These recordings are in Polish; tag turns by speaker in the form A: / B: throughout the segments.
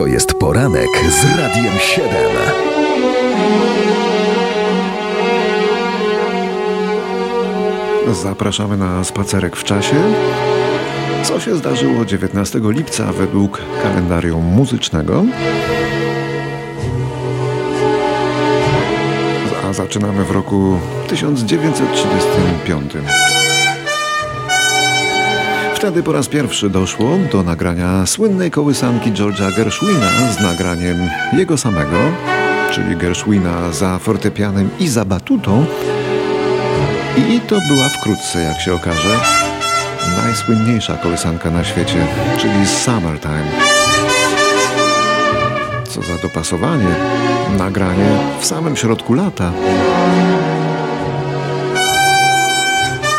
A: To jest poranek z Radiem 7.
B: Zapraszamy na spacerek w czasie. Co się zdarzyło 19 lipca według kalendarium muzycznego? A zaczynamy w roku 1935. Wtedy po raz pierwszy doszło do nagrania słynnej kołysanki George'a Gershwina z nagraniem jego samego, czyli Gershwina za fortepianem i za batutą. I to była wkrótce, jak się okaże, najsłynniejsza kołysanka na świecie, czyli Summertime. Co za dopasowanie, nagranie w samym środku lata.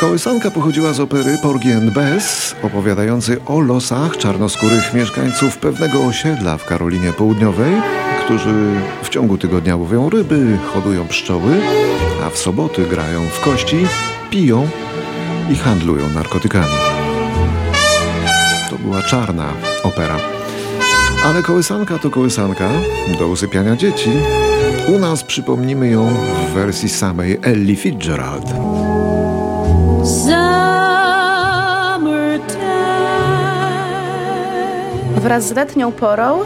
B: Kołysanka pochodziła z opery Porgy and Bess, opowiadającej o losach czarnoskórych mieszkańców pewnego osiedla w Karolinie Południowej, którzy w ciągu tygodnia łowią ryby, hodują pszczoły, a w soboty grają w kości, piją i handlują narkotykami. To była czarna opera. Ale kołysanka to kołysanka do usypiania dzieci. U nas przypomnimy ją w wersji samej Ellie Fitzgerald.
C: Wraz z letnią porą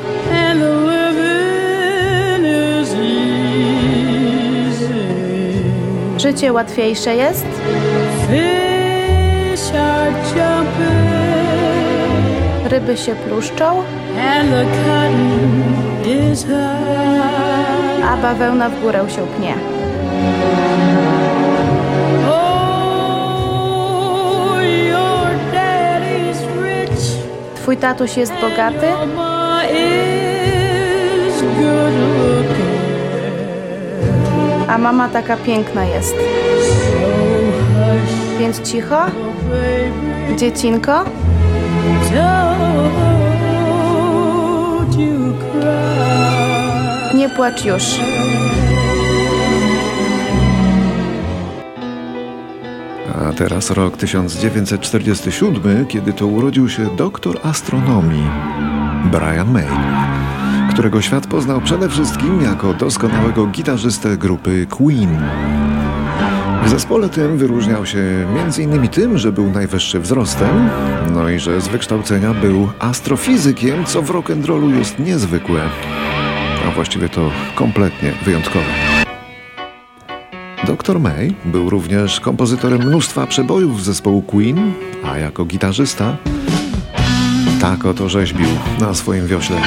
C: życie łatwiejsze jest. Ryby się pluszczą, a bawełna w górę się pnie. Twój tatuś jest bogaty, a mama taka piękna jest. Więc cicho, dziecinko. Nie płacz już.
B: A teraz rok 1947, kiedy to urodził się doktor astronomii Brian May, którego świat poznał przede wszystkim jako doskonałego gitarzystę grupy Queen. W zespole tym wyróżniał się m.in. tym, że był najwyższy wzrostem, no i że z wykształcenia był astrofizykiem, co w rock'n'rollu jest niezwykłe, a właściwie to kompletnie wyjątkowe. Dr. May był również kompozytorem mnóstwa przebojów zespołu Queen, a jako gitarzysta tak oto rzeźbił na swoim wiośle.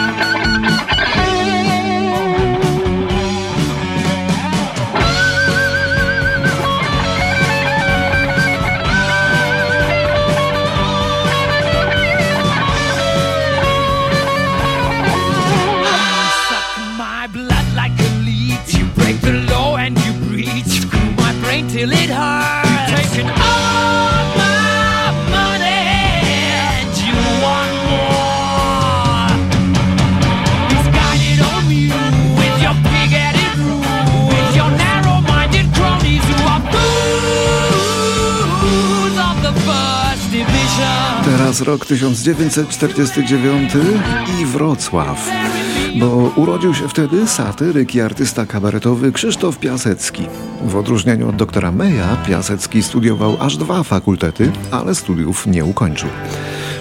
B: Teraz rok 1949 i Wrocław. Bo urodził się wtedy satyryk i artysta kabaretowy Krzysztof Piasecki. W odróżnieniu od doktora Meja, Piasecki studiował aż dwa fakultety, ale studiów nie ukończył.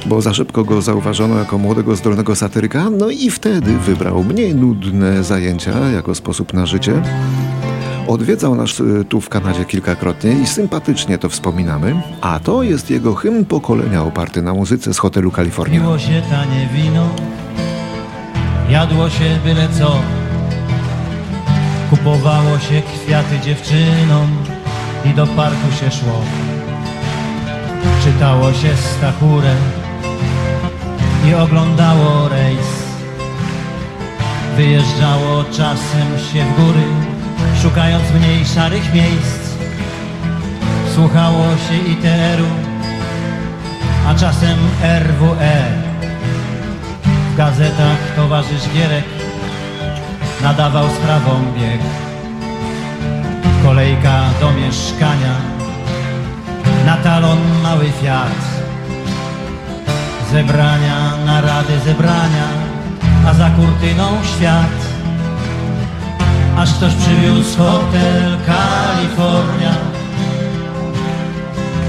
B: Bo za szybko go zauważono jako młodego, zdolnego satyryka, no i wtedy wybrał mniej nudne zajęcia jako sposób na życie. Odwiedzał nas y, tu w Kanadzie kilkakrotnie i sympatycznie to wspominamy, a to jest jego hymn pokolenia oparty na muzyce z hotelu Kalifornia.
D: Się tanie wino, jadło się byle co, kupowało się kwiaty dziewczynom i do parku się szło. Czytało się stachurę i oglądało rejs. Wyjeżdżało czasem się w góry, szukając mniej szarych miejsc. Słuchało się ITR-u, a czasem RWE. W gazetach towarzysz Gierek nadawał sprawą bieg. Kolejka do mieszkania, na talon mały Fiat. Zebrania, narady, zebrania, a za kurtyną świat. Aż ktoś przywiózł hotel Kalifornia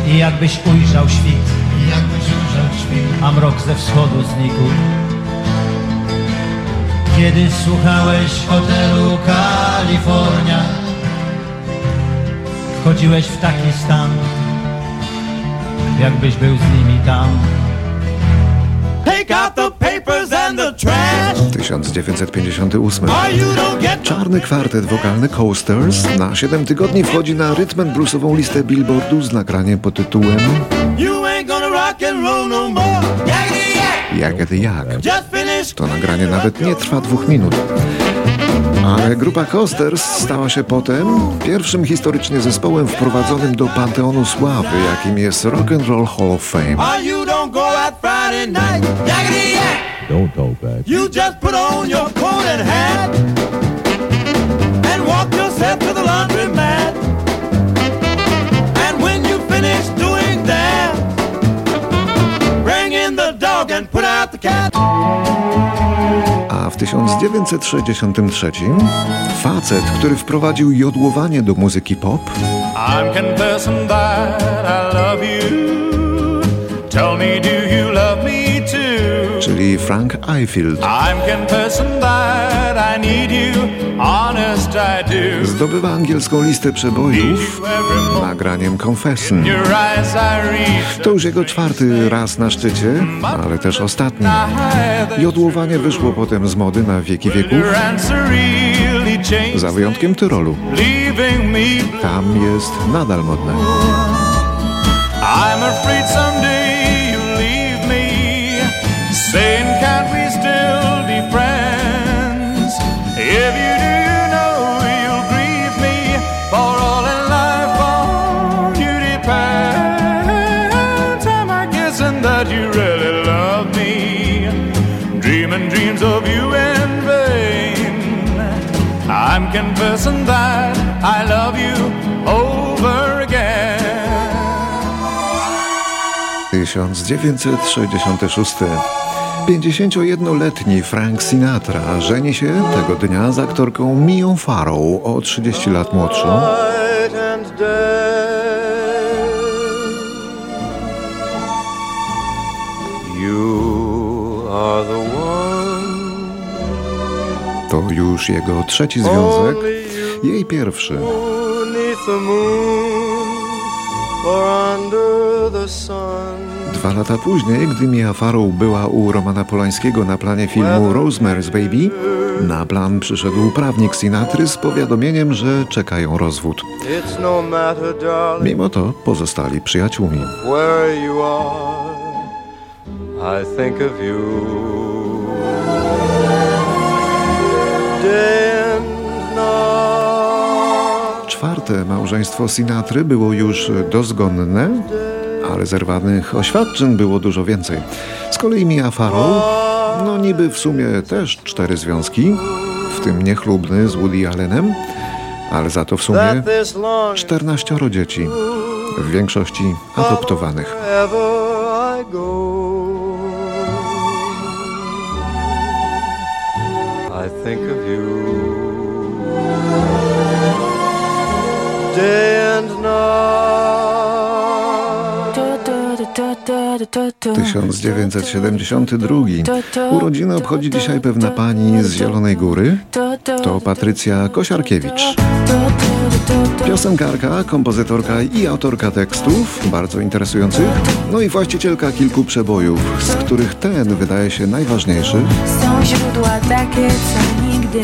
D: i jakbyś ujrzał świt, i jakbyś ujrzał świt, a mrok ze wschodu znikł. Kiedy słuchałeś hotelu Kalifornia, wchodziłeś w taki stan, jakbyś był z nimi tam.
E: Take out the papers and the trash.
B: 1958.
E: Or you don't get
B: Czarny kwartet wokalny Coasters na 7 tygodni wchodzi na rytm and bluesową listę Billboardu z nagraniem pod tytułem
E: roll no
B: Jak. To nagranie nawet nie trwa dwóch minut. Ale grupa Coasters stała się potem pierwszym historycznie zespołem wprowadzonym do Panteonu Sławy, jakim jest Rock and Roll Hall of Fame.
E: Don't
F: talk back.
E: You just put on your coat and hat and walk yourself to the laundromat. And when you finish doing that, bring in the dog and put out the cat.
B: A w 1963 facet, który wprowadził jodłowanie do muzyki pop,
G: I'm confessing that I love you. I do.
B: zdobywa angielską listę przebojów nagraniem Confession. To już jego czwarty raz na szczycie, ale też ostatni. Jodłowanie wyszło potem z mody na wieki wieków, za wyjątkiem Tyrolu. Tam jest nadal modne.
G: I'm afraid someday Guessing that you really love me? Dreaming dreams of you in vain. I'm confessing that I love you over again.
B: 1966. 51-letni Frank Sinatra żeni się tego dnia z aktorką Mią Farrow o 30 lat młodszą. To już jego trzeci związek, jej pierwszy. Dwa lata później, gdy Mia Farrow była u Romana Polańskiego na planie filmu Rosemary's Baby, na plan przyszedł prawnik Sinatry z powiadomieniem, że czekają rozwód.
H: No
B: Mimo to pozostali przyjaciółmi.
H: I think of you. Day and night.
B: Czwarte małżeństwo Sinatry było już dozgonne, ale zerwanych oświadczeń było dużo więcej. Z kolei Mia Farrow, no niby w sumie też cztery związki, w tym niechlubny z Woody Allenem, ale za to w sumie
H: That this long
B: 14 dzieci, w większości adoptowanych.
H: Think of you day and night.
B: 1972. Urodziny obchodzi dzisiaj pewna pani z Zielonej Góry. To Patrycja Kosiarkiewicz. Piosenkarka, kompozytorka i autorka tekstów, bardzo interesujących, no i właścicielka kilku przebojów, z których ten wydaje się najważniejszy.
I: Są źródła takie, co nigdy,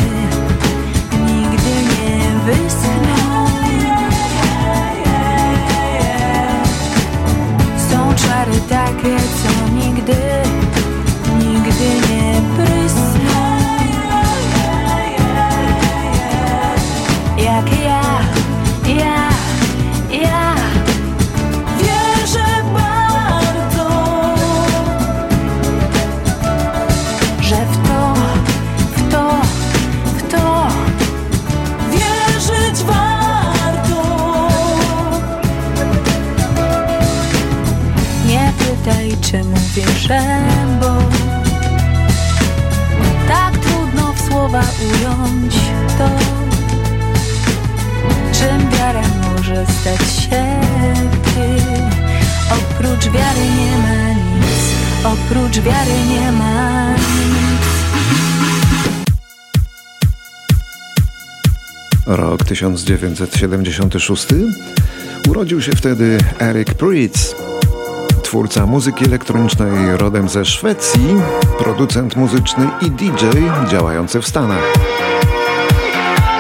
I: najpiękniejszem, bo tak trudno w słowa ująć to, czym wiara może stać się ty. Oprócz wiary nie ma nic, oprócz wiary nie ma nic.
B: Rok 1976 urodził się wtedy Eric Pritz twórca muzyki elektronicznej rodem ze Szwecji, producent muzyczny i DJ działający w Stanach.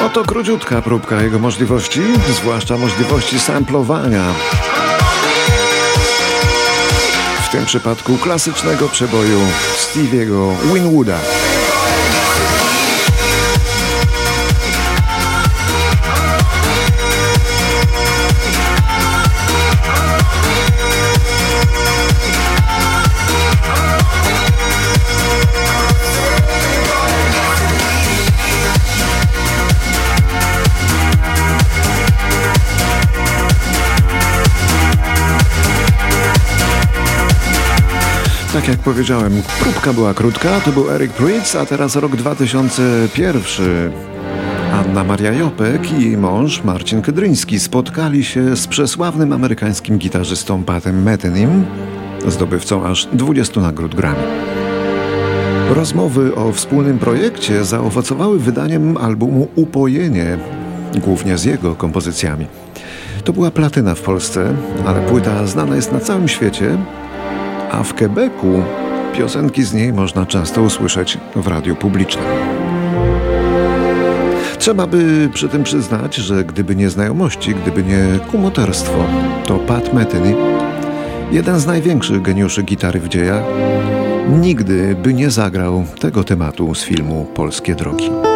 B: Oto króciutka próbka jego możliwości, zwłaszcza możliwości samplowania. W tym przypadku klasycznego przeboju Stevie'ego Winwooda. Tak jak powiedziałem, próbka była krótka, to był Eric Prydz, a teraz rok 2001. Anna Maria Jopek i jej mąż Marcin Kydryński spotkali się z przesławnym amerykańskim gitarzystą Patem Methenym, zdobywcą aż 20 nagród Grammy. Rozmowy o wspólnym projekcie zaowocowały wydaniem albumu Upojenie, głównie z jego kompozycjami. To była platyna w Polsce, ale płyta znana jest na całym świecie, a w Quebecu piosenki z niej można często usłyszeć w radiu publicznym. Trzeba by przy tym przyznać, że gdyby nie znajomości, gdyby nie kumoterstwo, to Pat Metheny, jeden z największych geniuszy gitary w dziejach, nigdy by nie zagrał tego tematu z filmu Polskie Drogi.